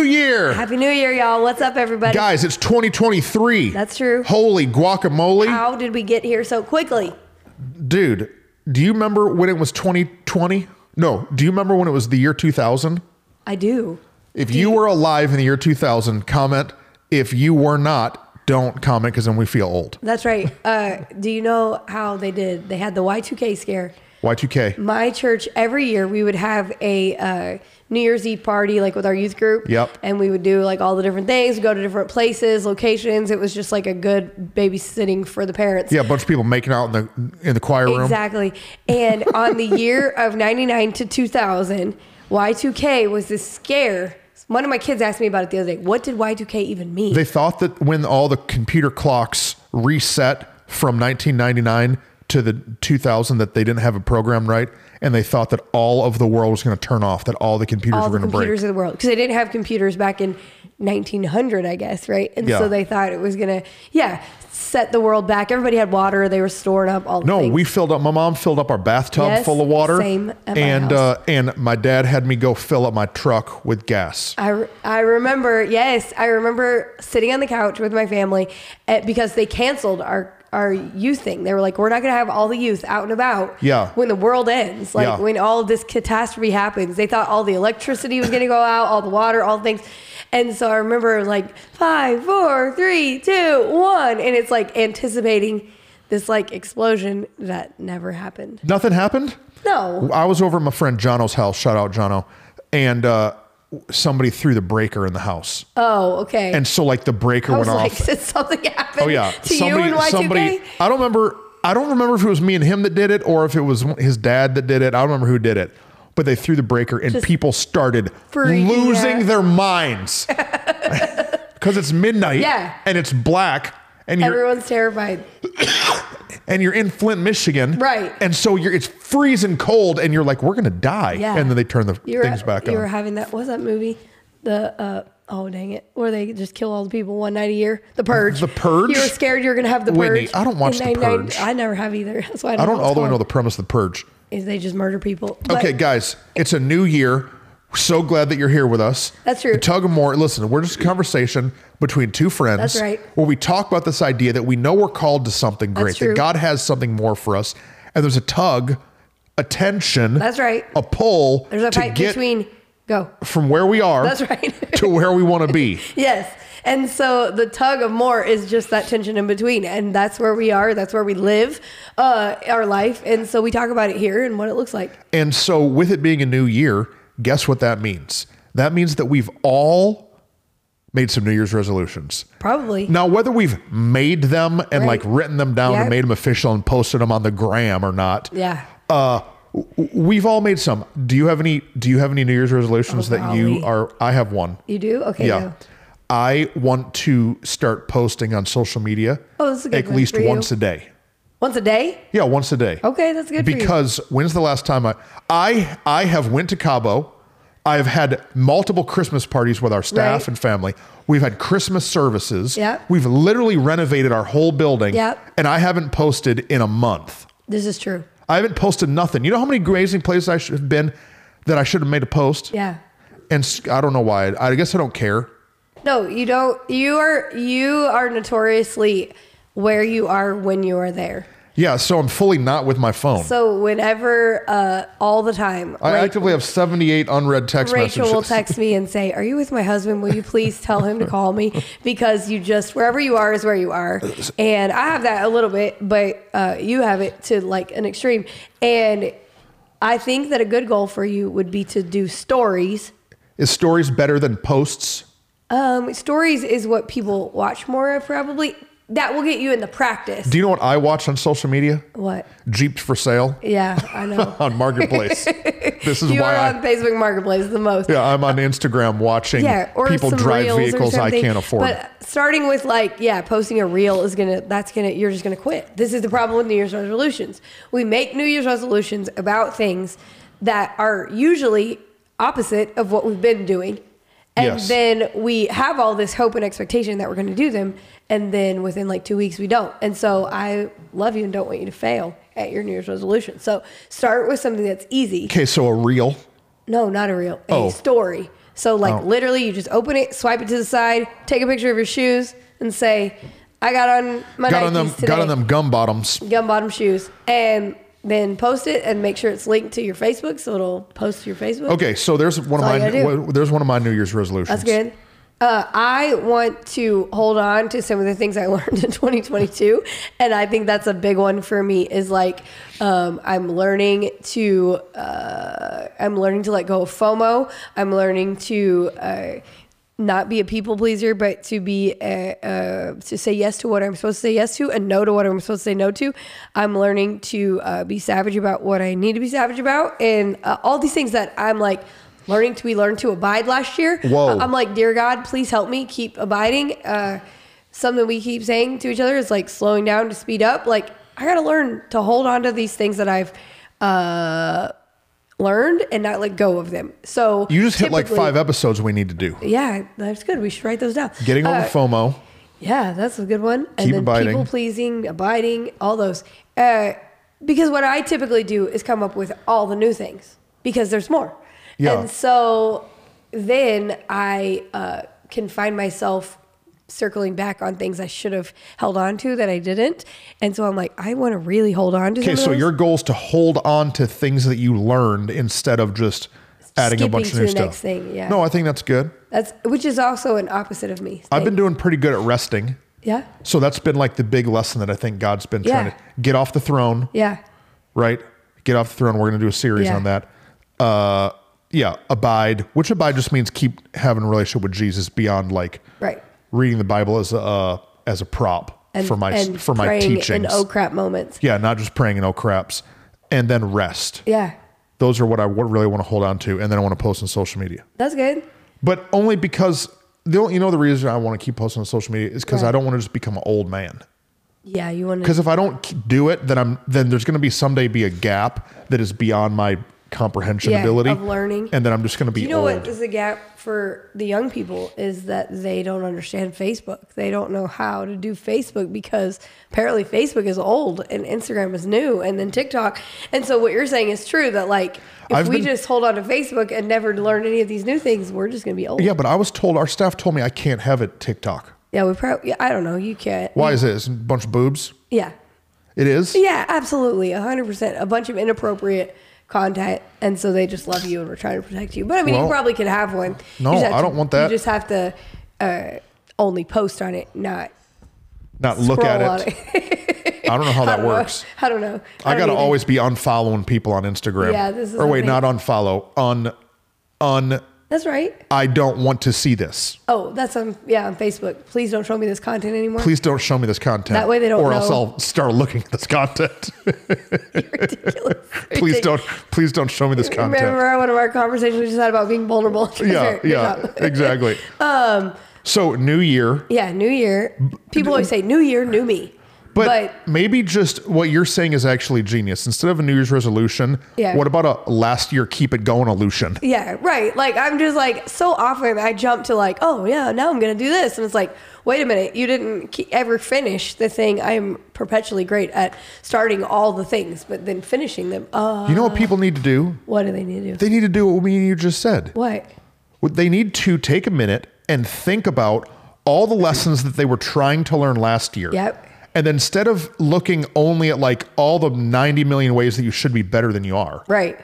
Happy New Year. Happy New Year, y'all. What's up, everybody? Guys, it's 2023. That's true. Holy guacamole. How did we get here so quickly? Dude, do you remember when it was 2020? No, do you remember when it was the year 2000? I do. If you were alive in the year 2000, comment. If you were not, don't comment because then we feel old. That's right. Uh, do you know how they did? They had the Y2K scare. Y2K. My church, every year, we would have a uh, New Year's Eve party, like with our youth group. Yep. And we would do like all the different things, go to different places, locations. It was just like a good babysitting for the parents. Yeah, a bunch of people making out in the in the choir room. Exactly. And on the year of 99 to 2000, Y2K was this scare. One of my kids asked me about it the other day. What did Y2K even mean? They thought that when all the computer clocks reset from 1999 to the 2000 that they didn't have a program right and they thought that all of the world was going to turn off that all the computers all were going to break. computers of the world. Because they didn't have computers back in 1900 i guess right? And Yeah. so they thought it was gonna yeah set the world back. Everybody had water they were storing up all the no we filled up my mom filled up our bathtub Yes, full of water same and uh and my dad had me go fill up my truck with gas. I, re- I remember yes i remember sitting on the couch with my family at, because they canceled our our youth thing. They were like we're not going to have all the youth out and about Yeah. when the world ends. Like Yeah. when all this catastrophe happens. They thought all the electricity was going to go out all the water all the things. And so i remember like five four three two one. And it's like anticipating this like explosion that never happened. Nothing happened? No. I was over at my friend jono's house. Shout out jono. And uh somebody threw the breaker in the house oh okay and so like the breaker I was went like, off did something happen Oh yeah, to you and Y2K? I don't remember. I don't remember if it was me and him that did it or if it was his dad that did it. I don't remember who did it. But they threw the breaker and Just people started losing their minds because it's midnight. Yeah. and it's black. And Everyone's terrified. and you're in Flint, Michigan, Right. And so you're it's freezing cold, and you're like, we're gonna die. Yeah. And then they turn the You were, things back you on. were having that. What was that movie? The uh, oh dang it, where they just kill all the people one night a year. The Purge. The Purge? You were scared you were gonna have the Whitney, Purge. I don't watch The 99 Purge. I never have either. That's why I I don't, don't know all the way know the premise of the purge. Is they just murder people? But Okay, guys, it's a new year. So glad that you're here with us. That's true. The tug of more. Listen, we're just a conversation between two friends. That's right. Where we talk about this idea that we know we're called to something great, that God has something more for us, and there's a tug, a tension. That's right. A pull There's a fight between. Go. from where we are. That's right. to where we want to be. Yes. And so the tug of more is just that tension in between. And that's where we are. That's where we live uh, our life. And so we talk about it here and what it looks like. And so, with it being a new year, guess what that means? That means that we've all made some New Year's resolutions. Probably. Now, whether we've made them and like written them down Yeah. and made them official and posted them on the gram or not, Yeah. uh, we've all made some. Do you have any? Do you have any New Year's resolutions Oh, that you are? I have one. You do? Okay. Yeah. go. I want to start posting on social media Oh, that's a good at least once a day. Once a day? Yeah, once a day. Okay, that's good for you. Because when's the last time I I I have went to Cabo. I've had multiple Christmas parties with our staff Right. and family. We've had Christmas services. Yep. We've literally renovated our whole building. Yep. And I haven't posted in a month. This is true. I haven't posted nothing. You know how many grazing places I should have been that I should have made a post? Yeah. And s- I don't know why. I guess I don't care. No, you don't. You are you are notoriously where you are when you are there. Yeah, so I'm fully not with my phone. So whenever, uh, all the time, I actively have 78 unread text Rachel messages. will text me and say, "Are you with my husband? Will you please tell him to call me because you just wherever you are is where you are." And I have that a little bit, but uh, you have it to like an extreme. And I think that a good goal for you would be to do stories. Is stories better than posts? Um, stories is what people watch more of, probably. That will get you in the practice. Do you know what I watch on social media? what? Jeeps for sale Yeah, I know. on Marketplace. this is you why are I, on Facebook Marketplace the most. yeah, I'm on Instagram watching yeah, or people drive vehicles I can't afford. But starting with like, yeah, posting a reel is gonna that's gonna you're just gonna quit. This is the problem with New Year's resolutions. We make New Year's resolutions about things that are usually opposite of what we've been doing. And Yes. then we have all this hope and expectation that we're going to do them, and then within like two weeks we don't. And so I love you and don't want you to fail at your New Year's resolution. So start with something that's easy. okay, so a reel. No, not a real. A Oh. story. So like Oh. literally, you just open it, swipe it to the side, take a picture of your shoes, and say, "I got on my got Nikes on them today, got on them gum bottoms. gum bottom shoes," and then post it and make sure it's linked to your Facebook, so it'll post to your Facebook. Okay, so there's one of That's all my you gotta do. w- there's one of my New Year's resolutions. That's good. Uh, I want to hold on to some of the things I learned in 2022, and I think that's a big one for me. Is like um, I'm learning to uh, I'm learning to let go of FOMO. I'm learning to uh, not be a people pleaser, but to be uh uh, to say yes to what I'm supposed to say yes to, and no to what I'm supposed to say no to. I'm learning to uh, be savage about what I need to be savage about, and uh, all these things that I'm like learning to be learned to abide last year. Whoa. I'm like, dear God, please help me keep abiding. Uh, something we keep saying to each other is like slowing down to speed up. Like I got to learn to hold on to these things that I've uh, learned and not let go of them. So You just hit like five episodes we need to do. Yeah, that's good. We should write those down. Getting over Uh, FOMO. yeah, that's a good one. And then abiding. people pleasing, abiding, all those. Uh, because what I typically do is come up with all the new things because there's more. Yeah. And so then I uh, can find myself circling back on things I should have held on to that I didn't. And so I'm like, I want to really hold on to this. Okay, so your goal is to hold on to things that you learned instead of just adding a bunch of new the stuff. thing, yeah. No, I think that's good. That's which is also an opposite of me. I've been doing pretty good at resting. Yeah. So that's been like the big lesson that I think God's been trying Yeah. to get off the throne, Yeah. right? Get off the throne. We're going to do a series Yeah. on that. Uh, yeah, abide, which abide just means keep having a relationship with Jesus beyond like Right. Reading the Bible as a uh, as a prop And, for my and for my teachings. in oh crap moments. yeah, not just praying and oh craps, and then rest. Yeah. Those are what I really want to hold on to, and then I want to post on social media. That's good. But only because the only, you know the reason I want to keep posting on social media is because Right. I don't want to just become an old man. Yeah, you want to. Because if I don't do it, then I'm then there's going to be someday be a gap that is beyond my comprehension Yeah, ability of learning. and then I'm just going to be You know old. what is the gap for the young people is that they don't understand Facebook. They don't know how to do Facebook because apparently Facebook is old and Instagram is new and then TikTok. And so what you're saying is true that like if I've we been- just hold on to Facebook and never learn any of these new things, we're just going to be old. yeah, but I was told our staff told me I can't have it TikTok. Yeah, we probably I don't know, you can't. Why is it? It's a bunch of boobs. Yeah. It is. Yeah, absolutely. 100%. A bunch of inappropriate content. And so they just love you and we're trying to protect you. But I mean, Well, you probably could have one. No, have I to- don't want that. You just have to uh, only post on it, not Not look at it. it. I don't know how that don't know. works. I don't know. I don't gotta always be unfollowing people on Instagram. Yeah, this is or wait, not unfollow. Un, un. That's right. I don't want to see this. Oh, that's on, yeah, on Facebook. Please don't show me this content anymore. Please don't show me this content. That way they don't Or else. I'll start looking at this content. Ridiculous. please don't. Please don't show me this content. Remember one of our conversations we just had about being vulnerable? Yeah, yeah, exactly. Um. So new year, Yeah, New Year. People always say, New Year, new me. But, But maybe just what you're saying is actually genius. Instead of a New Year's resolution, Yeah. what about a last year keep it going illusion? Yeah, right. Like I'm just like so often I jump to like, oh yeah, now I'm gonna do this, and it's like, wait a minute, you didn't ever finish the thing. I'm perpetually great at starting all the things, but then finishing them. Uh, You know what people need to do? what do they need to do? They need to do what me and you just said. What? What They need to take a minute and think about all the lessons that they were trying to learn last year. Yep. And then instead of looking only at like all the 90 million ways that you should be better than you are, Right.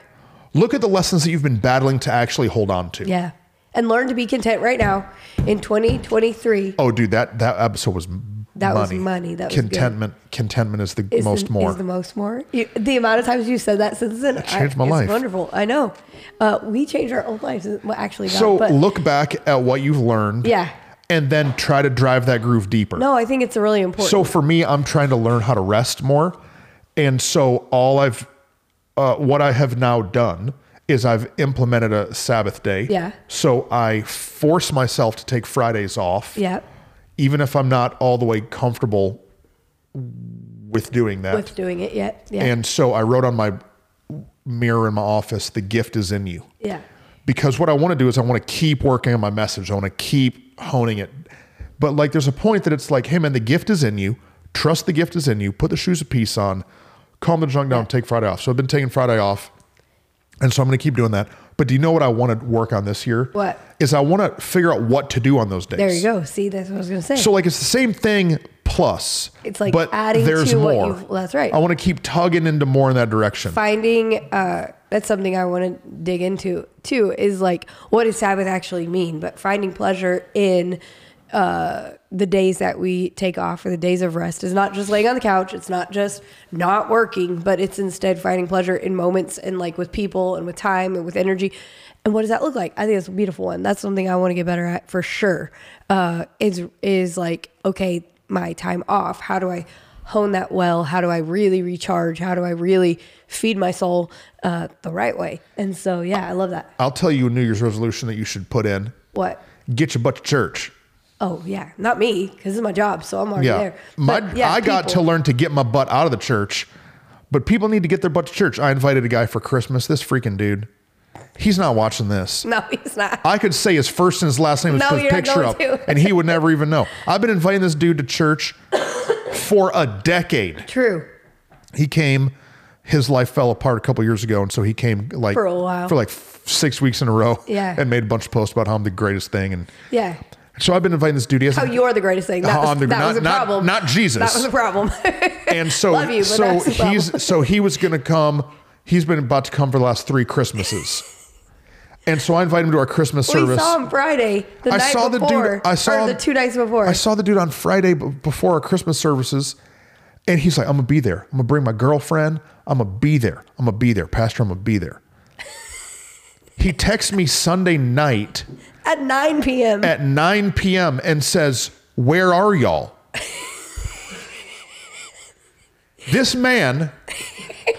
look at the lessons that you've been battling to actually hold on to. Yeah. And learn to be content right now in 2023. Oh, dude, that that episode was That was money. money. That was good. contentment. Contentment is the Is most the, more. Is the most more. You, the amount of times you said that since then, It changed my life. Wonderful. I know. Uh, we changed our own lives. Well, actually, so but look back at what you've learned. Yeah. And then try to drive that groove deeper. no, I think it's really important. So for me, I'm trying to learn how to rest more. And so all I've, uh, what I have now done is I've implemented a Sabbath day. Yeah. So I force myself to take Fridays off. yeah. Even if I'm not all the way comfortable with doing that. with doing it yet. Yeah. And so I wrote on my mirror in my office, the gift is in you. yeah. Because what I want to do is I want to keep working on my message. I want to keep honing it. But like there's a point that it's like, hey man, the gift is in you. Trust the gift is in you. Put the shoes of peace on. Calm the junk down. Take Friday off. So I've been taking Friday off. And so I'm going to keep doing that. But do you know what I want to work on this year? What? Is I want to figure out what to do on those days. There you go. See, that's what I was gonna say. So like it's the same thing plus. It's like but adding there's to what more. you've- that's right. I want to keep tugging into more in that direction. finding uh that's something I want to dig into too is like what does Sabbath actually mean? But finding pleasure in uh the days that we take off or the days of rest is not just laying on the couch, it's not just not working, but it's instead finding pleasure in moments and like with people and with time and with energy. And what does that look like? I think it's a beautiful one. That's something I want to get better at for sure. Uh is is like okay, my time off. How do I hone that well? How do I really recharge? How do I really feed my soul uh, the right way? And so, yeah, I love that. I'll tell you a New Year's resolution that you should put in. What? Get your butt to church. Oh, yeah, not me because it's my job, so I'm already Yeah. there. My, yeah, I got to learn to get my butt out of the church, but people need to get their butt to church. I invited a guy for Christmas. This freaking dude, he's not watching this. No, he's not. I could say his first and his last name and No, put his picture up, and he would never even know. I've been inviting this dude to church for a decade. True. He came. His life fell apart a couple years ago, and so he came like For a while. for like six weeks in a row. Yeah. and made a bunch of posts about how I'm the greatest thing, and Yeah. so I've been inviting this dude. He How oh, you're the greatest thing. That uh-huh, was, the- that not- was a problem. not Jesus. That was a problem. and so Love you, so that's the problem. he's so he was gonna come. He's been about to come for the last three Christmases, and so I invited him to our Christmas we service. saw him Friday, the I night saw the dude- before. I saw or the two nights before. I saw the dude on Friday before our Christmas services, and he's like, "I'm gonna be there. I'm gonna bring my girlfriend. I'm gonna be there. I'm gonna be there, Pastor. I'm gonna be there." he texts me Sunday night At 9 p.m. at 9 p.m. and says, "Where are y'all?" this man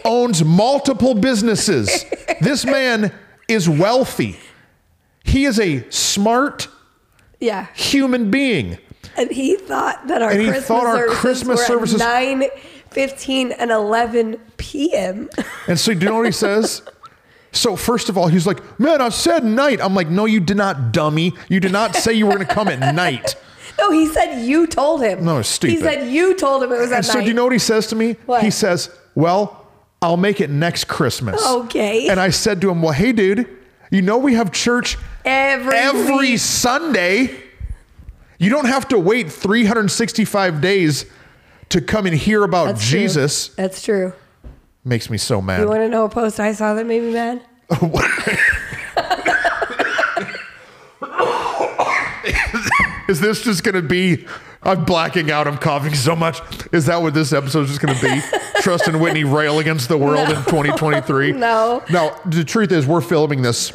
owns multiple businesses. This man is wealthy. He is a smart yeah. human being. And he thought that our And Christmas thought our services Christmas were services- at 9, 15, and 11 p.m. And so, do you know what he says? So, first of all, he's like, Man, I said night. I'm like, No, you did not, dummy. You did not say you were going to come at night. No, he said you told him. No, stupid. He said you told him it was at And so, do you know what he says to me? What? He says, Well, I'll make it next Christmas. Okay. And I said to him, Well, hey, dude, you know we have church Every every. Sunday. You don't have to wait 365 days to come and hear about That's true. Jesus. That's true. Makes me so mad. You want to know a post I saw that made me mad? Is this just going to be? I'm blacking out. I'm coughing so much. Is that what this episode is just going to be? Trust and Whitney rail against the world in 2023. No. No. The truth is, we're filming this.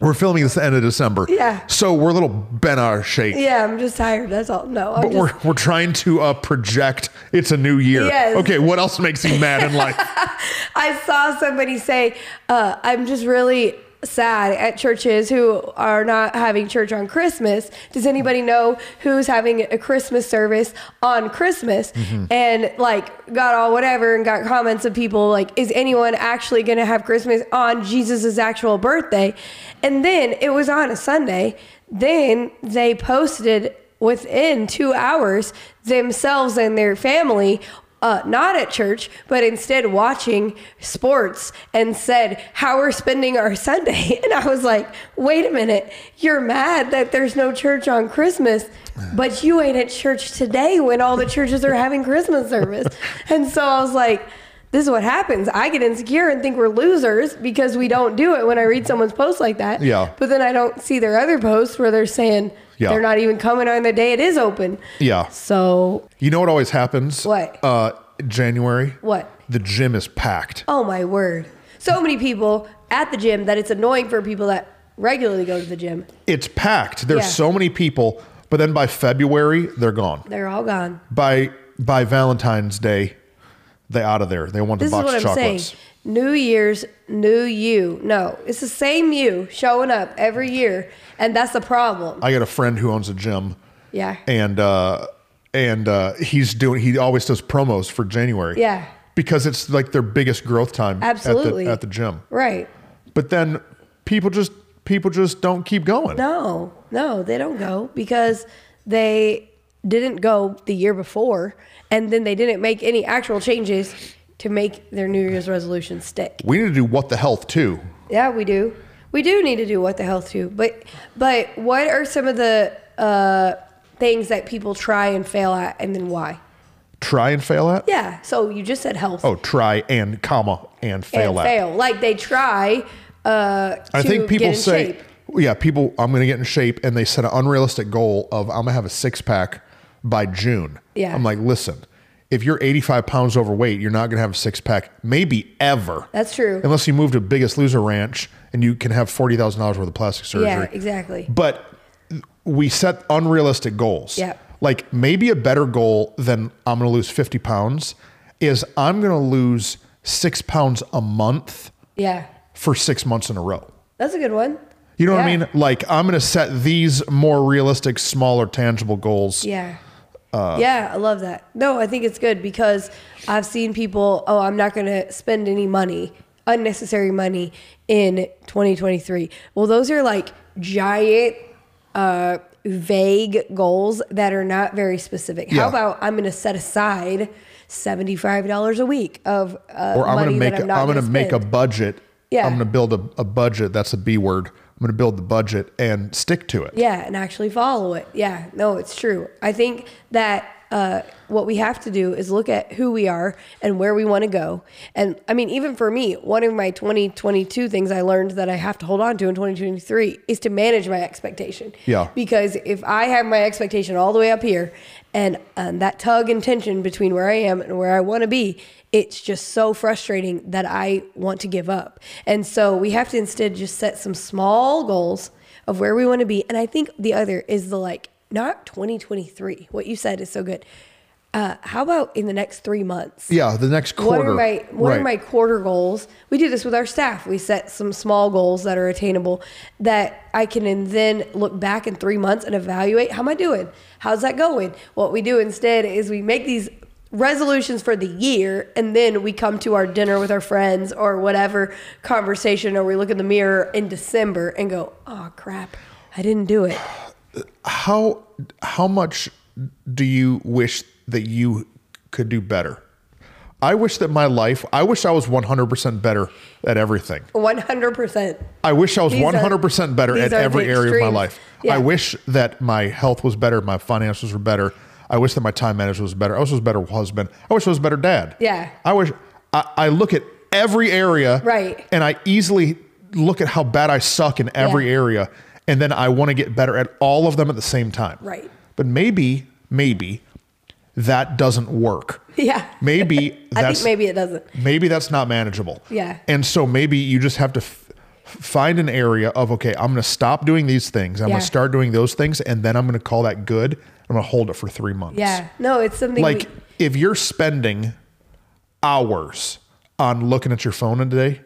We're filming this the end of December. Yeah. So we're a little bent out of shape. Yeah, I'm just tired. That's all. No, I'm But just. we're, we're trying to uh, project it's a new year. Yes. Okay, what else makes you mad in life? I saw somebody say, uh, "I'm just really." Sad at churches who are not having church on Christmas. Does anybody know who's having a Christmas service on Christmas? Mm-hmm. And like got all whatever and got comments of people like, is anyone actually going to have Christmas on Jesus's actual birthday? And then it was on a Sunday. Then they posted within two hours themselves and their family uh, not at church, but instead watching sports and said how we're spending our Sunday. And I was like, wait a minute, you're mad that there's no church on Christmas, but you ain't at church today when all the churches are having Christmas service. And so I was like, this is what happens. I get insecure and think we're losers because we don't do it when I read someone's post like that. Yeah. But then I don't see their other posts where they're saying Yeah. they're not even coming on the day it is open. Yeah. So You know what always happens? What? Uh, January. what? The gym is packed. Oh my word. So many people at the gym that it's annoying for people that regularly go to the gym. It's packed. There's Yeah. so many people, but then by February, they're gone. They're all gone. By by Valentine's Day, they out of there. They want the This is box what of I'm chocolates. saying. New Year's, new you. No, it's the same you showing up every year, and that's the problem. I got a friend who owns a gym, Yeah. and uh, and uh, he's doing. He always does promos for January. Yeah. because it's like their biggest growth time. Absolutely. at the, at the gym. Right. But then people just people just don't keep going. No, no, they don't go because they didn't go the year before, and then they didn't make any actual changes to make their New Year's resolution stick. We need to do what the health too. Yeah, we do. We do need to do what the health too. But but what are some of the uh, things that people try and fail at, and then why? Try and fail at? Yeah. So you just said health. Oh, try and comma and fail and at. fail. Like they try. Uh, I think people get in say, shape. yeah, people, I'm going to get in shape, and they set an unrealistic goal of I'm going to have a six pack by June. Yeah. I'm like, listen, if you're 85 pounds overweight, you're not going to have a six pack, maybe ever. That's true. Unless you move to Biggest Loser Ranch and you can have forty thousand dollars worth of plastic surgery. Yeah, exactly. But we set unrealistic goals. Yeah. Like maybe a better goal than I'm going to lose 50 pounds is I'm going to lose six pounds a month Yeah. for six months in a row. That's a good one. You know what I mean? Like I'm going to set these more realistic, smaller, tangible goals. Yeah. Uh, yeah, I love that. No, I think it's good because I've seen people, oh, I'm not going to spend any money, unnecessary money in 2023. Well, those are like giant, uh, vague goals that are not very specific. Yeah. How about I'm going to set aside $75 a week of uh, Or I'm money to make that I'm I'm, going to make a budget. Yeah. I'm going to build a, a budget. That's a B word. I'm going to build the budget and stick to it. Yeah, and actually follow it. Yeah, no, it's true. I think that uh, what we have to do is look at who we are and where we want to go. And I mean, even for me, one of my 2022 things I learned that I have to hold on to in 2023 is to manage my expectation. Yeah. Because if I have my expectation all the way up here and, and that tug and tension between where I am and where I want to be, it's just so frustrating that I want to give up. And so we have to instead just set some small goals of where we want to be. And I think the other is the like, not 2023. What you said is so good. Uh, how about in the next three months? Yeah. The next quarter. What are my what right. are my quarter goals? We do this with our staff. We set some small goals that are attainable that I can then look back in three months and evaluate how am I doing? How's that going? What we do instead is we make these resolutions for the year and then we come to our dinner with our friends or whatever conversation or we look in the mirror in December and go, oh crap, I didn't do it. how how much do you wish that you could do better? I wish that my life, I wish I was 100% better at everything. 100%. I wish I was These 100% better at every area of my life. Yeah. I wish that my health was better, my finances were better. I wish that my time management was better. I wish I was a better husband. I wish I was a better dad. Yeah. I wish I, I look at every area Right. and I easily look at how bad I suck in every Yeah. area and then I want to get better at all of them at the same time. Right. But maybe, maybe that doesn't work. Yeah. Maybe I that's think maybe it doesn't. maybe that's not manageable. Yeah. And so maybe you just have to f- find an area of okay, I'm going to stop doing these things. I'm Yeah. going to start doing those things, and then I'm going to call that good. I'm going to hold it for three months. Yeah. No, it's something Like we, if you're spending hours on looking at your phone a day,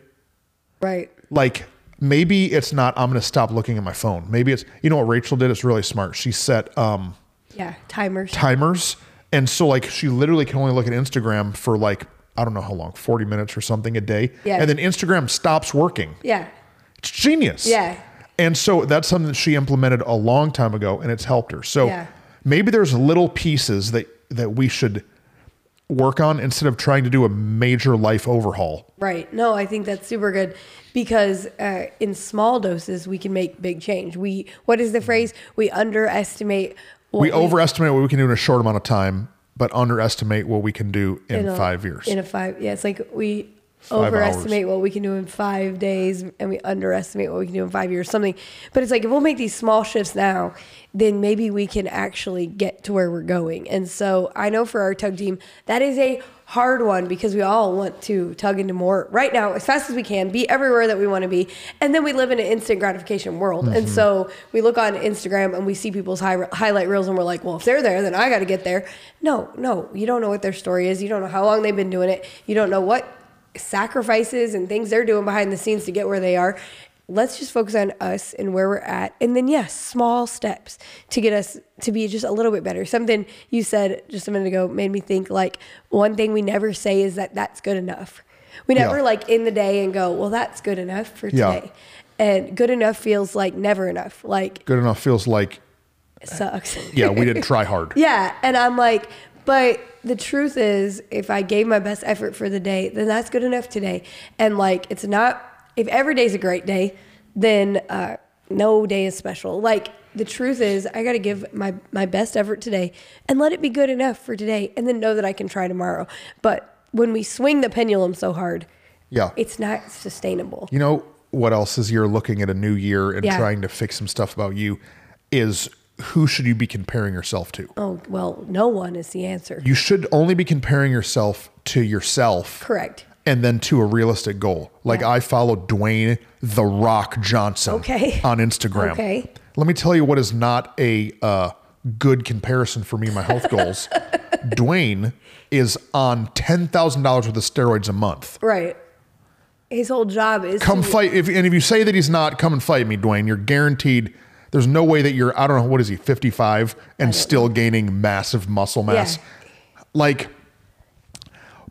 right. like maybe it's not. I'm going to stop looking at my phone. Maybe it's you know what Rachel did. It's really smart. She set um, Yeah. Timers. timers. And so like she literally can only look at Instagram for like I don't know how long, 40 minutes or something a day. Yeah. And then Instagram stops working. yeah. It's genius. Yeah. And so that's something that she implemented a long time ago and it's helped her. So Yeah. maybe there's little pieces that that we should work on instead of trying to do a major life overhaul. Right. No, I think that's super good because uh, in small doses we can make big change. We what is the phrase? We underestimate. What we overestimate what we can do in a short amount of time, but underestimate what we can do in, a- five years. In a five, yeah, it's like we Overestimate what we can do in five days, and we underestimate what we can do in five years. Something, but it's like if we'll make these small shifts now, then maybe we can actually get to where we're going. And so I know for our tug team, that is a hard one because we all want to tug into more right now as fast as we can, be everywhere that we want to be, and then we live in an instant gratification world. And mm-hmm. so we look on Instagram and we see people's high, highlight reels, and we're like, well, if they're there, then I got to get there. No, no, you don't know what their story is. You don't know how long they've been doing it. You don't know what sacrifices and things they're doing behind the scenes to get where they are. Let's just focus on us and where we're at. And then, yes, small steps to get us to be just a little bit better. Something you said just a minute ago made me think like one thing we never say is that that's good enough. We never Yeah. like in the day and go, well, that's good enough for Yeah. today. And good enough feels like never enough. Like Good enough feels like, it sucks. yeah, we didn't try hard. Yeah. And I'm like, but the truth is, if I gave my best effort for the day, then that's good enough today. And like, it's not, if every day's a great day, then uh, no day is special. Like the truth is, I got to give my my best effort today and let it be good enough for today, and then know that I can try tomorrow. But when we swing the pendulum so hard, Yeah. it's not sustainable. You know what else is you're looking at a new year and Yeah. trying to fix some stuff about you is who should you be comparing yourself to? Oh well, no one is the answer. You should only be comparing yourself to yourself Correct. and then to a realistic goal. Like Yeah. I follow Dwayne the Rock Johnson Okay. on Instagram. Okay. Let me tell you what is not a uh, good comparison for me and my health goals. Dwayne is on ten thousand dollars worth of steroids a month. Right. His whole job is Come to, fight if and if you say that he's not, come and fight me, Dwayne. You're guaranteed. There's no way that you're. I don't know what is he, 55, and still gaining massive muscle mass. Yeah. Like,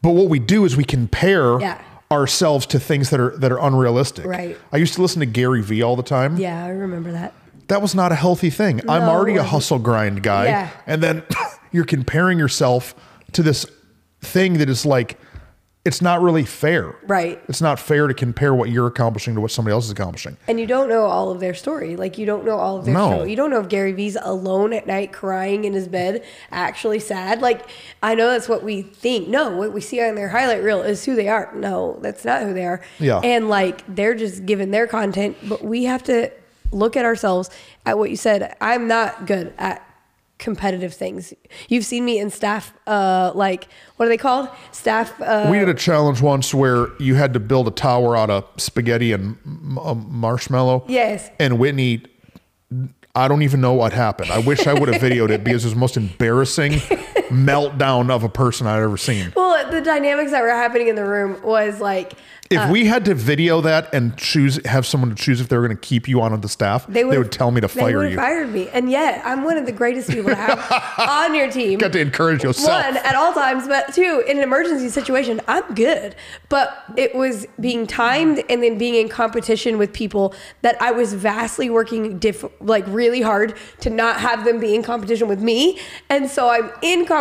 but what we do is we compare Yeah. ourselves to things that are that are unrealistic. Right. I used to listen to Gary Vee all the time. Yeah, I remember that. That was not a healthy thing. I'm already a hustle grind guy, Yeah. and then you're comparing yourself to this thing that is like, it's not really fair. Right. It's not fair to compare what you're accomplishing to what somebody else is accomplishing. And you don't know all of their story. Like you don't know all of their No. show. You don't know if Gary Vee's alone at night crying in his bed, actually sad. Like I know that's what we think. No, what we see on their highlight reel is who they are. No, that's not who they are. Yeah. And like they're just giving their content, but we have to look at ourselves at what you said. I'm not good at competitive things. You've seen me in staff uh like what are they called? Staff uh We did a challenge once where you had to build a tower out of spaghetti and m- marshmallow. Yes. And Whitney, I don't even know what happened. I wish I would have videoed it because it was the most embarrassing meltdown of a person I'd ever seen. well, the dynamics that were happening in the room was like If uh, we had to video that and choose, have someone to choose if they were going to keep you on the staff, they, would've- would tell me to fire would you. fired me, and yet I'm one of the greatest people to have on your team. Got to encourage yourself. One at all times, but two in an emergency situation, I'm good. But it was being timed and then being in competition with people that I was vastly working diff- like really hard to not have them be in competition with me, and so I'm in competition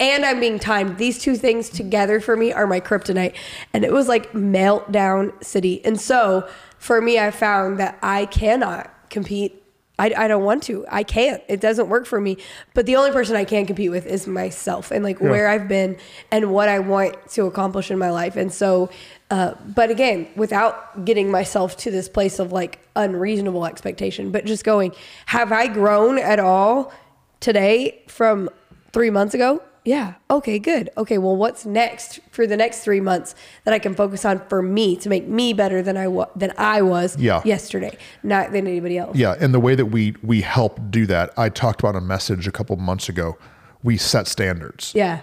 and I'm being timed. These two things together for me are my kryptonite, and it was like meltdown city. And so for me, I found that I cannot compete I, I don't want to. I can't. It doesn't work for me. But the only person I can compete with is myself and like where I've been and what I want to accomplish in my life. And so, uh, but again, without getting myself to this place of like unreasonable expectation, but just going, have I grown at all today from three months ago? Yeah. Okay, good. Okay, well, what's next for the next three months that I can focus on for me to make me better than I wa- than I was Yeah. yesterday, not than anybody else. Yeah, and the way that we we help do that, I talked about a message a couple months ago. We set standards. Yeah.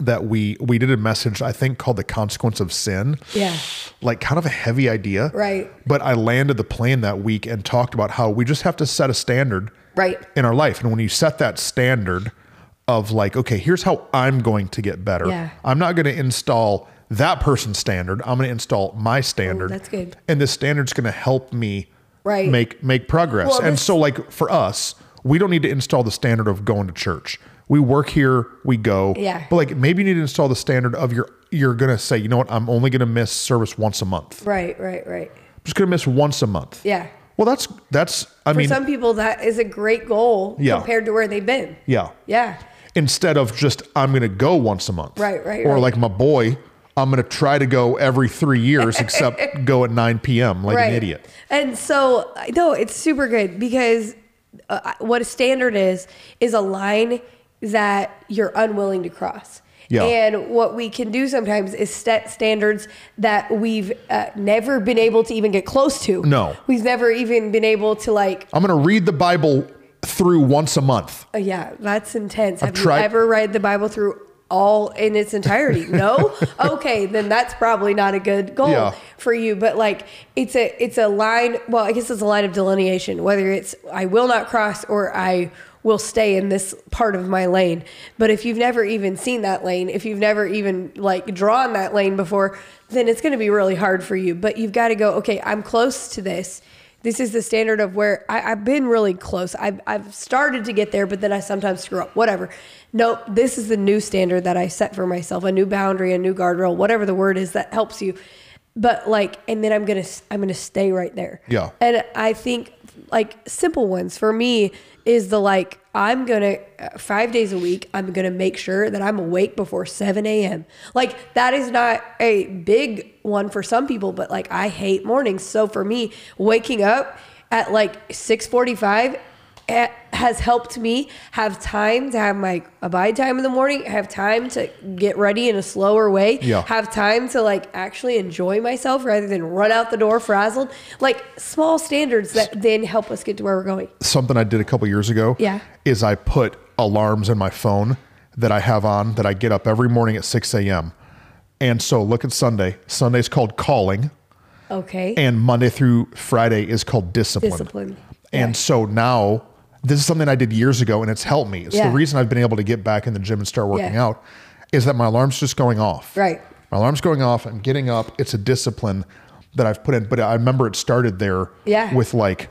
That we we did a message I think called the consequence of sin. Yeah. Like kind of a heavy idea. Right. But I landed the plane that week and talked about how we just have to set a standard Right. in our life. And when you set that standard of like, okay, here's how I'm going to get better. Yeah. I'm not going to install that person's standard. I'm going to install my standard. that's good. And this standard's going to help me Right. make make progress. Well, and so like for us, we don't need to install the standard of going to church. We work here, we go. Yeah. But like maybe you need to install the standard of your you're going to say, you know what, I'm only going to miss service once a month. Right, right, right. I'm just going to miss once a month. Yeah. Well, that's that's I For mean, some people, that is a great goal Yeah. compared to where they've been. yeah. Yeah. Instead of just I'm going to go once a month. Right, right, Or right. like my boy, I'm going to try to go every three years, except go at 9 p.m. like an idiot. And so, no, it's super good because uh, what a standard is, is a line that you're unwilling to cross. Yeah. And what we can do sometimes is set standards that we've uh, never been able to even get close to. No. We've never even been able to like I'm going to read the Bible through once a month. Uh, yeah, that's intense. Have tried- you ever read the Bible through all in its entirety? No? okay, then that's probably not a good goal Yeah. for you. But like it's a it's a line well, I guess it's a line of delineation, whether it's I will not cross or I will stay in this part of my lane. But if you've never even seen that lane, if you've never even like drawn that lane before, then it's gonna be really hard for you. But you've got to go, okay, I'm close to this this is the standard of where I, I've been really close. I've, I've started to get there, but then I sometimes screw up, whatever. Nope, this is the new standard that I set for myself, a new boundary, a new guardrail, whatever the word is that helps you. but like, and then I'm gonna I'm gonna stay right there. Yeah. And I think like simple ones for me is the like I'm gonna uh, five days a week. I'm gonna make sure that I'm awake before 7 a.m. Like that is not a big one for some people, but like I hate mornings. So for me, waking up at like 6:45 eh, has helped me have time to have my abide time in the morning, have time to get ready in a slower way, Yeah. have time to like actually enjoy myself rather than run out the door frazzled. Like small standards that then help us get to where we're going. Something I did a couple years ago Yeah. is I put alarms in my phone that I have on that I get up every morning at 6 a.m. And so look at Sunday. Sunday's called calling, Okay. and Monday through Friday is called discipline. Discipline. And Yeah. so now this is something I did years ago and it's helped me. It's Yeah. the reason I've been able to get back in the gym and start working Yeah. out is that my alarm's just going off. Right. My alarm's going off. I'm getting up. It's a discipline that I've put in. But I remember it started there Yeah. with like,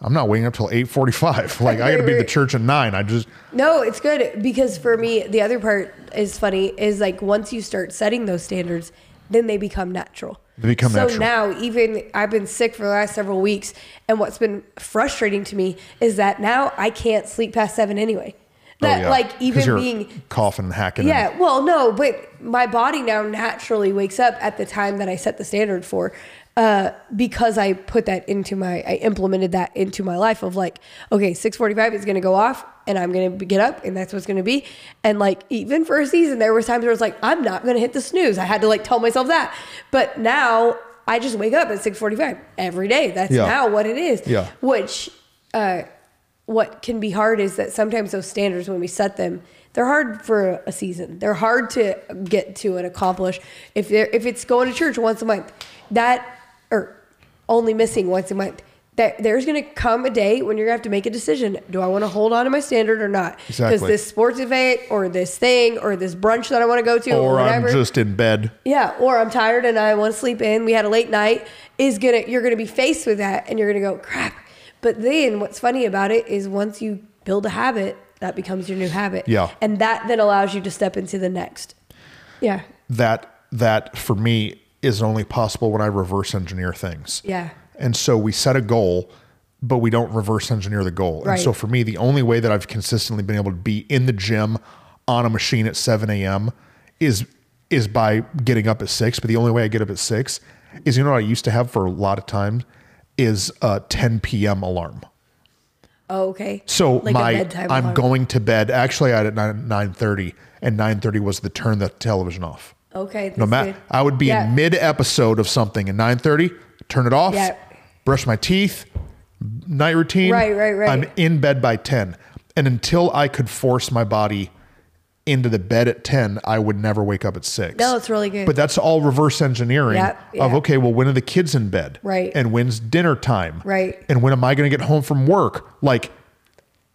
I'm not waiting up till 845. Like I got to be at the church at nine. I just, No, it's good because for me, the other part is funny is like once you start setting those standards, then they become natural. They become so natural. now, even I've been sick for the last several weeks, and what's been frustrating to me is that now I can't sleep past seven anyway. Oh, that oh, yeah. like even being coughing and hacking. yeah, well, no, but my body now naturally wakes up at the time that I set the standard for, uh, because I put that into my, I implemented that into my life of like, okay, six forty-five is going to go off, and I'm going to get up, and that's what's going to be. And like even for a season, there was times where it's like, I'm not going to hit the snooze. I had to like tell myself that, but now I just wake up at six forty-five every day. That's Yeah. now what it is. Yeah. Which, uh, what can be hard is that sometimes those standards when we set them they're hard for a season they're hard to get to and accomplish if they're if it's going to church once a month that or only missing once a month that there's going to come a day when you're going to have to make a decision do i want to hold on to my standard or not because Exactly. this sports event or this thing or this brunch that i want to go to or, Or I'm whatever just in bed. yeah, or I'm tired and I want to sleep in. We had a late night. Is gonna you're gonna be faced with that and you're gonna go crap. But then what's funny about it is once you build a habit, that becomes your new habit. Yeah. and that then allows you to step into the next. Yeah, That, that for me is only possible when I reverse engineer things. yeah, And so we set a goal, but we don't reverse engineer the goal. And Right. so for me, the only way that I've consistently been able to be in the gym on a machine at 7 a.m. is is by getting up at six. But the only way I get up at six is you know what I used to have for a lot of times is a 10 p.m. alarm. oh, okay. So Like a my bedtime I'm alarm. going to bed. Actually, I had at nine nine thirty, and nine thirty was the turn the television off. Okay, No matter. I would be Yeah. in mid episode of something at nine thirty. Turn it off. Yeah. Brush my teeth. Night routine. Right, right, right. I'm in bed by ten, and until I could force my body into the bed at ten, I would never wake up at six. No, it's really good. But that's all reverse engineering of okay, well, when are the kids in bed? Right. And when's dinner time? Right. And when am I going to get home from work? Like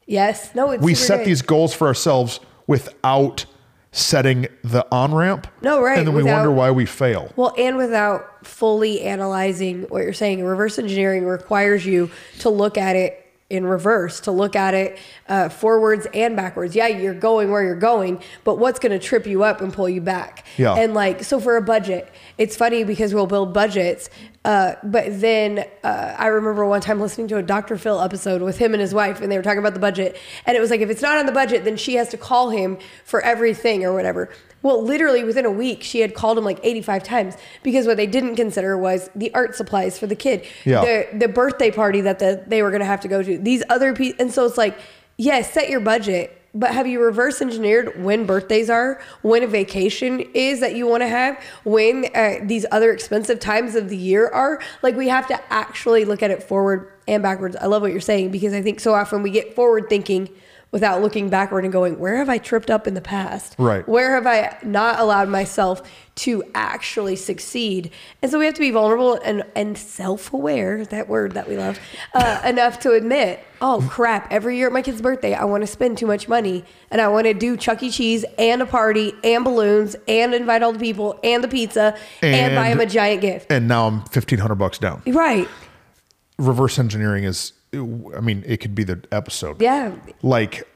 Yes, no, it's we set good. these goals for ourselves without setting the on ramp. No, right, And then we without- wonder why we fail. Well, and without fully analyzing what you're saying, reverse engineering requires you to look at it in reverse, to look at it uh, forwards and backwards. Yeah, you're going where you're going, but what's going to trip you up and pull you back? Yeah. And like, so for a budget, it's funny because we'll build budgets, uh, but then uh, I remember one time listening to a Dr. Phil episode with him and his wife, and they were talking about the budget, and it was like if it's not on the budget, then she has to call him for everything or whatever. Well, literally within a week, she had called him like 85 times because what they didn't consider was the art supplies for the kid, Yeah. the the birthday party that the, they were going to have to go to. These other people, and so it's like, yes, set your budget, but have you reverse engineered when birthdays are, when a vacation is that you want to have, when uh, these other expensive times of the year are? Like we have to actually look at it forward and backwards. I love what you're saying because I think so often we get forward thinking without looking backward and going, where have I tripped up in the past? Right. Where have I not allowed myself to actually succeed? And so we have to be vulnerable and, and self aware, that word that we love, uh, enough to admit, oh crap, every year at my kid's birthday, I want to spend too much money and I want to do Chuck E. Cheese and a party and balloons and invite all the people and the pizza and, buy And- him a giant gift. And now I'm 1500 bucks down. Right. Reverse engineering is, I mean, it could be the episode. Yeah. Like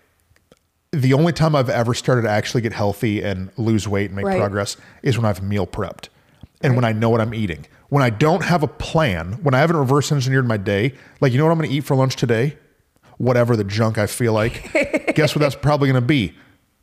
the only time I've ever started to actually get healthy and lose weight and make Right. progress is when I've meal prepped and when I know what I'm eating. When I don't have a plan, when I haven't reverse engineered my day, like you know what I'm going to eat for lunch today? Whatever the junk I feel like. Guess what that's probably going to be?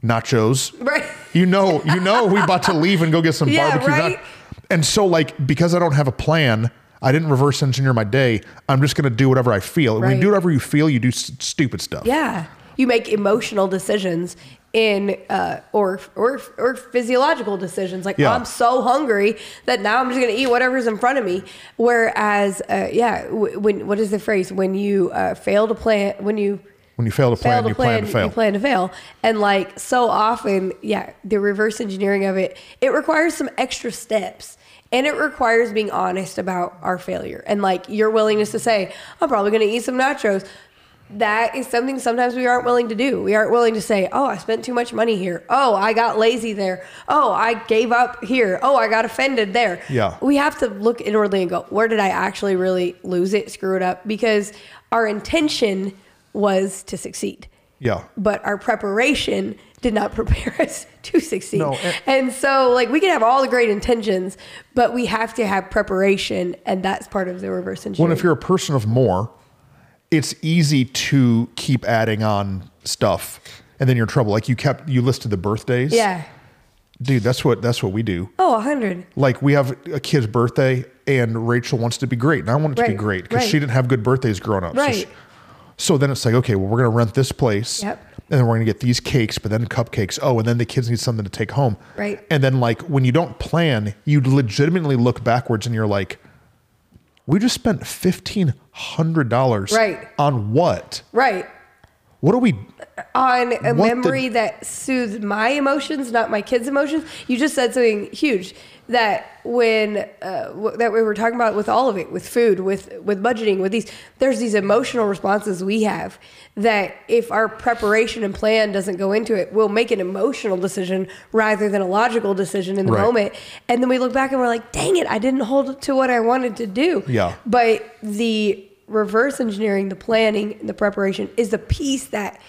Nachos. Right. You know, you know, we about to leave and go get some Yeah, barbecue. right? nach- And so, like, because I don't have a plan, I didn't reverse engineer my day. I'm just going to do whatever I feel. And When you do whatever you feel, you do s- stupid stuff. Yeah. You make emotional decisions in uh, or or or physiological decisions like Yeah. I'm so hungry that now I'm just going to eat whatever's in front of me whereas uh, yeah w- when what is the phrase when you uh, fail to plan when you When you fail to plan, fail to you plan, plan to fail. you plan to fail and like so often yeah the reverse engineering of it it requires some extra steps and it requires being honest about our failure. And like your willingness to say i'm probably going to eat some nachos. That is something sometimes we aren't willing to do. We aren't willing to say oh i spent too much money here. Oh i got lazy there. Oh i gave up here. Oh i got offended there. Yeah. we have to look inwardly and go where did i actually really lose it screw it up? Because our intention was to succeed yeah. but our preparation did not prepare us to succeed. No, and- and so, like, we can have all the great intentions, but we have to have preparation, and that's part of the reverse engineering. Well, if you're a person of more, it's easy to keep adding on stuff and then you're in trouble. Like you kept, you listed the birthdays. yeah. Dude, that's what, that's what we do. Oh, a hundred. like we have a kid's birthday and Rachel wants to be great and I want it to be great because right. she didn't have good birthdays growing up. So Right. she- So, then it's like, okay, well, we're going to rent this place Yep. and then we're going to get these cakes, but then cupcakes. Oh, and then the kids need something to take home. Right. And then like when you don't plan, you legitimately look backwards and you're like, we just spent $1,500 Right. on what? Right. What are we? On a What the- memory that soothed my emotions, not my kids' emotions. You just said something huge that when uh, w- that we were talking about with all of it, with food, with with budgeting, with these. There's these emotional responses we have that if our preparation and plan doesn't go into it, we'll make an emotional decision rather than a logical decision in the Right. moment, and then we look back and we're like, "Dang it, I didn't hold to what I wanted to do." Yeah. But the reverse engineering, the planning, the preparation is the piece that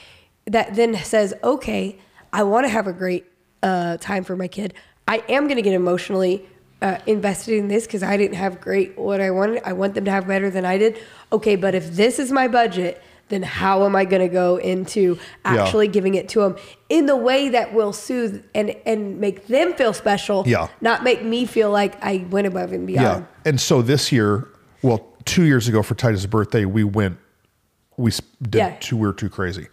that then says, okay, I want to have a great uh, time for my kid. I am going to get emotionally uh, invested in this because I didn't have great what I wanted. I want them to have better than I did. Okay, but if this is my budget, then how am I going to go into Yeah. actually giving it to them in the way that will soothe and and make them feel special? Yeah. not make me feel like I went above and beyond. Yeah. And so this year, well, two years ago for Titus' birthday, we went, we did Yeah. too, we were too crazy.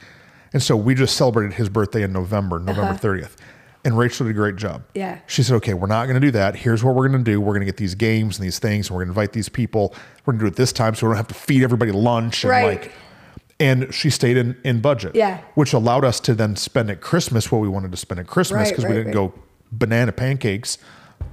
And so we just celebrated his birthday in November, November 30th. And Rachel did a great job. Uh-huh. Yeah. She said, okay, we're not going to do that. Here's what we're going to do. We're going to get these games and these things, and we're going to invite these people. We're going to do it this time so we don't have to feed everybody lunch. And Right. like, and she stayed in, in budget. Yeah. Which allowed us to then spend at Christmas what we wanted to spend at Christmas Right, because right, we didn't right. go banana pancakes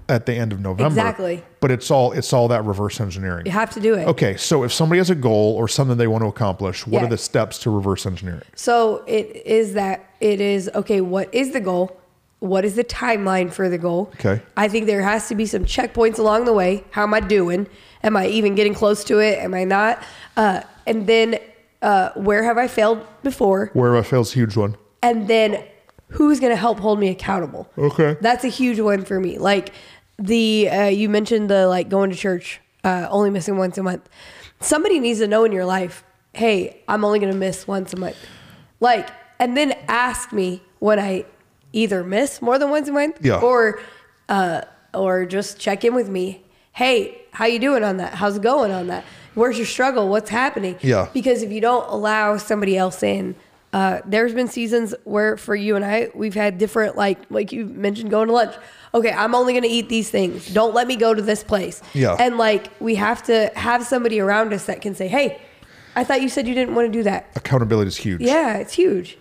at the end of November. Exactly. But it's all it's all that reverse engineering. You have to do it. Okay, so if somebody has a goal or something they want to accomplish, what Yeah. are the steps to reverse engineer it? So it is that it is okay. What is the goal? What is the timeline for the goal? Okay. I think there has to be some checkpoints along the way. How am I doing? Am I even getting close to it? Am I not? Uh, and then uh, where have I failed before? Where I fail's a huge one. And then who's going to help hold me accountable? Okay. That's a huge one for me. Like the uh, you mentioned the like going to church, uh, only missing once a month. Somebody needs to know in your life, hey, I'm only going to miss once a month. Like, and then ask me when I either miss more than once a month, Yeah. or uh, or just check in with me. Hey, how you doing on that? How's it going on that? Where's your struggle? What's happening? Yeah. Because if you don't allow somebody else in, uh, there's been seasons where for you and I, we've had different like like you mentioned going to lunch. Okay, I'm only gonna eat these things. Don't let me go to this place. Yeah. And like we have to have somebody around us that can say, Hey, I thought you said you didn't want to do that. Accountability is huge. Yeah, it's huge.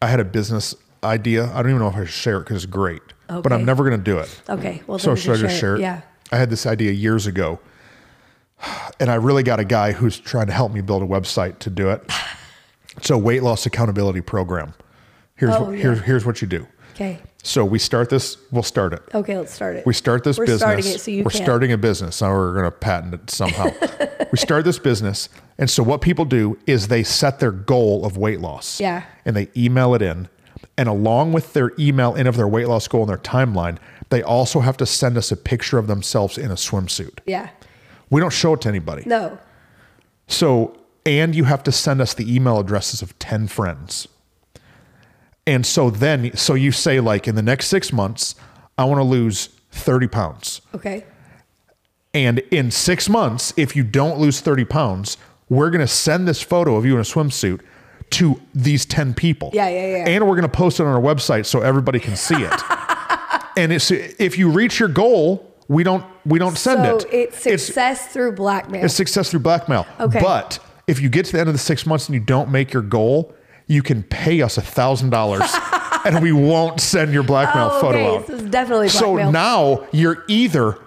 I had a business idea. I don't even know if I should share it because it's great, but I'm never going to do it. Okay. Well So should I just share it? Yeah. I had this idea years ago, and I really got a guy who's trying to help me build a website to do it. It's a weight loss accountability program. Here's Oh, what, yeah. here's here's what you do. Okay. So we start this. We'll start it. Okay, let's start it. We start this We're business. starting it so you we're can. starting a business. Now we're going to patent it somehow. we start this business. And so what people do is they set their goal of weight loss. Yeah. And they email it in. And along with their email in of their weight loss goal and their timeline, they also have to send us a picture of themselves in a swimsuit. Yeah. We don't show it to anybody. No. So, and you have to send us the email addresses of 10 friends. And so then, so you say, like, in the next six months, I want to lose 30 pounds. Okay. And in six months, if you don't lose 30 pounds, we're going to send this photo of you in a swimsuit to these 10 people. Yeah, yeah, yeah. And we're going to post it on our website so everybody can see it. and it's, if you reach your goal, we don't we don't send so it. it's success through blackmail. It's success through blackmail. Okay. But if you get to the end of the six months and you don't make your goal, you can pay us a thousand dollars and we won't send your blackmail oh, photo okay. out. This is definitely So blackmail. now you're either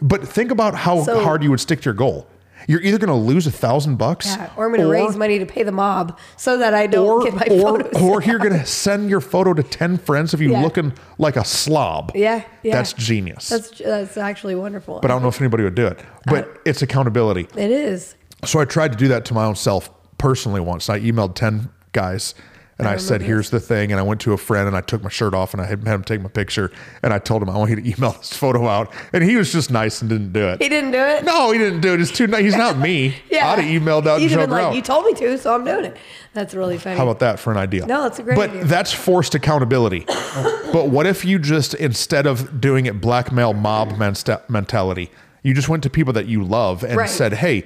but think about how So- hard you would stick to your goal. You're either gonna lose a thousand bucks yeah, or I'm going to raise money to pay the mob so that I don't or, get my or, photos. or you're gonna send your photo to 10 friends of you Yeah. looking like a slob. Yeah, yeah. That's genius. that's that's actually wonderful. but I don't know if anybody would do it. But uh, it's accountability. it is. So I tried to do that to my own self personally once. I emailed 10 guys and I, said, remember here's the thing. And I went to a friend and I took my shirt off and I had him take my picture. And I told him, I want you to email this photo out. And he was just nice and didn't do it. He didn't do it. no, he didn't do it. It's too nice. He's not me. Yeah. I'd have emailed out You'd and been like, out. you told me to, so I'm doing it. That's really funny. How about that for an idea? No, that's a great but idea. that's forced accountability. but what if you just, instead of doing it blackmail mob mensta- mentality, you just went to people that you love and Right. said, hey,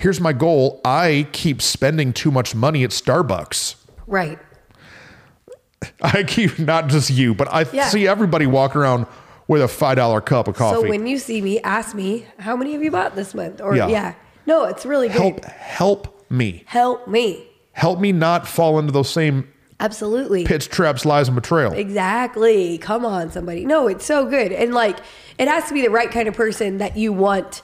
here's my goal. I keep spending too much money at Starbucks. right. I keep, not just you, but I Yeah. see everybody walk around with a $5 cup of coffee. So when you see me, ask me, how many have you bought this month? Or Yeah. yeah. No, it's really good. help, help me. Help me. Help me not fall into those same Absolutely. pits, traps, lies, and betrayal. Exactly. Come on, somebody. No, it's so good. And like, it has to be the right kind of person that you want,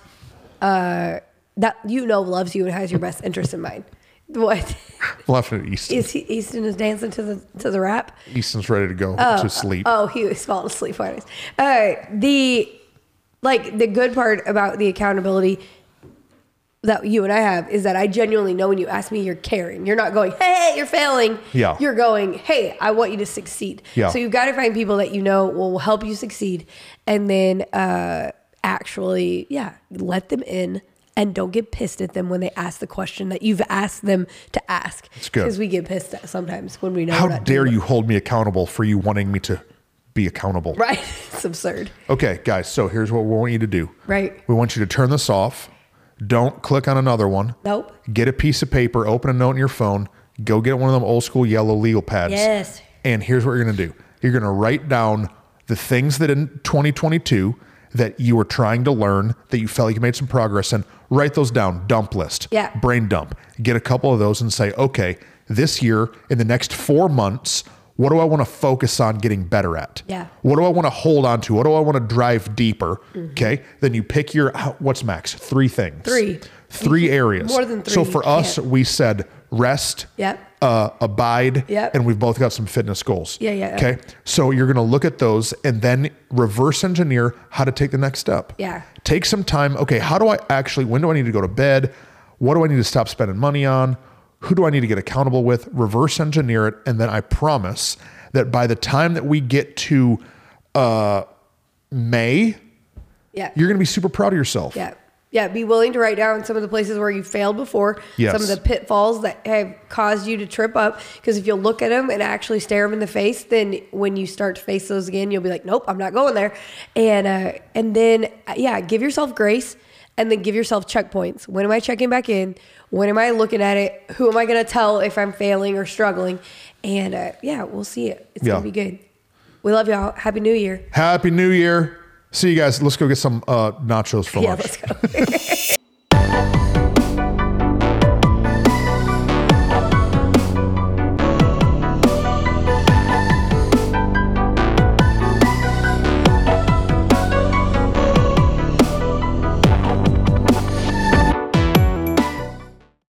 uh, that you know loves you and has your best interest in mind. What Left Easton. is he, Easton is dancing to the to the rap? Easton's ready to go to sleep. Oh, he was falling asleep us. Uh, the like the good part about the accountability that you and I have is that I genuinely know when you ask me, you're caring. You're not going, "Hey, you're failing." Yeah. You're going, "Hey, I want you to succeed." Yeah. So you've got to find people that you know will help you succeed, and then uh, actually, yeah, let them in. And don't get pissed at them when they ask the question that you've asked them to ask. That's good. Because we get pissed at sometimes when we know. How dare you hold me accountable for you wanting me to be accountable? Right. it's absurd. Okay, guys, so here's what we want you to do. Right. We want you to turn this off. Don't click on another one. Nope. Get a piece of paper, open a note in your phone, go get one of them old school yellow legal pads. Yes. And here's what you're going to do you're going to write down the things that in 2022 that you were trying to learn that you felt like you made some progress in. Write those down, dump list, Yeah. brain dump. Get a couple of those and say, okay, this year, in the next four months, what do I want to focus on getting better at? Yeah. What do I want to hold on to? What do I want to drive deeper? Mm-hmm. Okay. Then you pick your, what's max? Three things. Three. Three mm-hmm. areas. More than three, So for us, can't. we said rest, Yep. Uh, abide, Yep. and we've both got some fitness goals. Yeah, yeah. Okay. So you're going to look at those and then reverse engineer how to take the next step. Yeah. Take some time. Okay. How do I actually, when do I need to go to bed? What do I need to stop spending money on? Who do I need to get accountable with? Reverse engineer it. And then I promise that by the time that we get to uh, May, Yeah. you're going to be super proud of yourself. yeah. Yeah. Be willing to write down some of the places where you failed before, Yes. some of the pitfalls that have caused you to trip up. Because if you'll look at them and actually stare them in the face, then when you start to face those again, you'll be like, nope, I'm not going there. And, uh, and then, uh, yeah, give yourself grace and then give yourself checkpoints. When am I checking back in? When am I looking at it? Who am I going to tell if I'm failing or struggling? And uh, yeah, we'll see it. It's Yeah. going to be good. We love y'all. Happy New Year. Happy New Year. See you guys. Let's go get some uh, nachos for Yeah, lunch.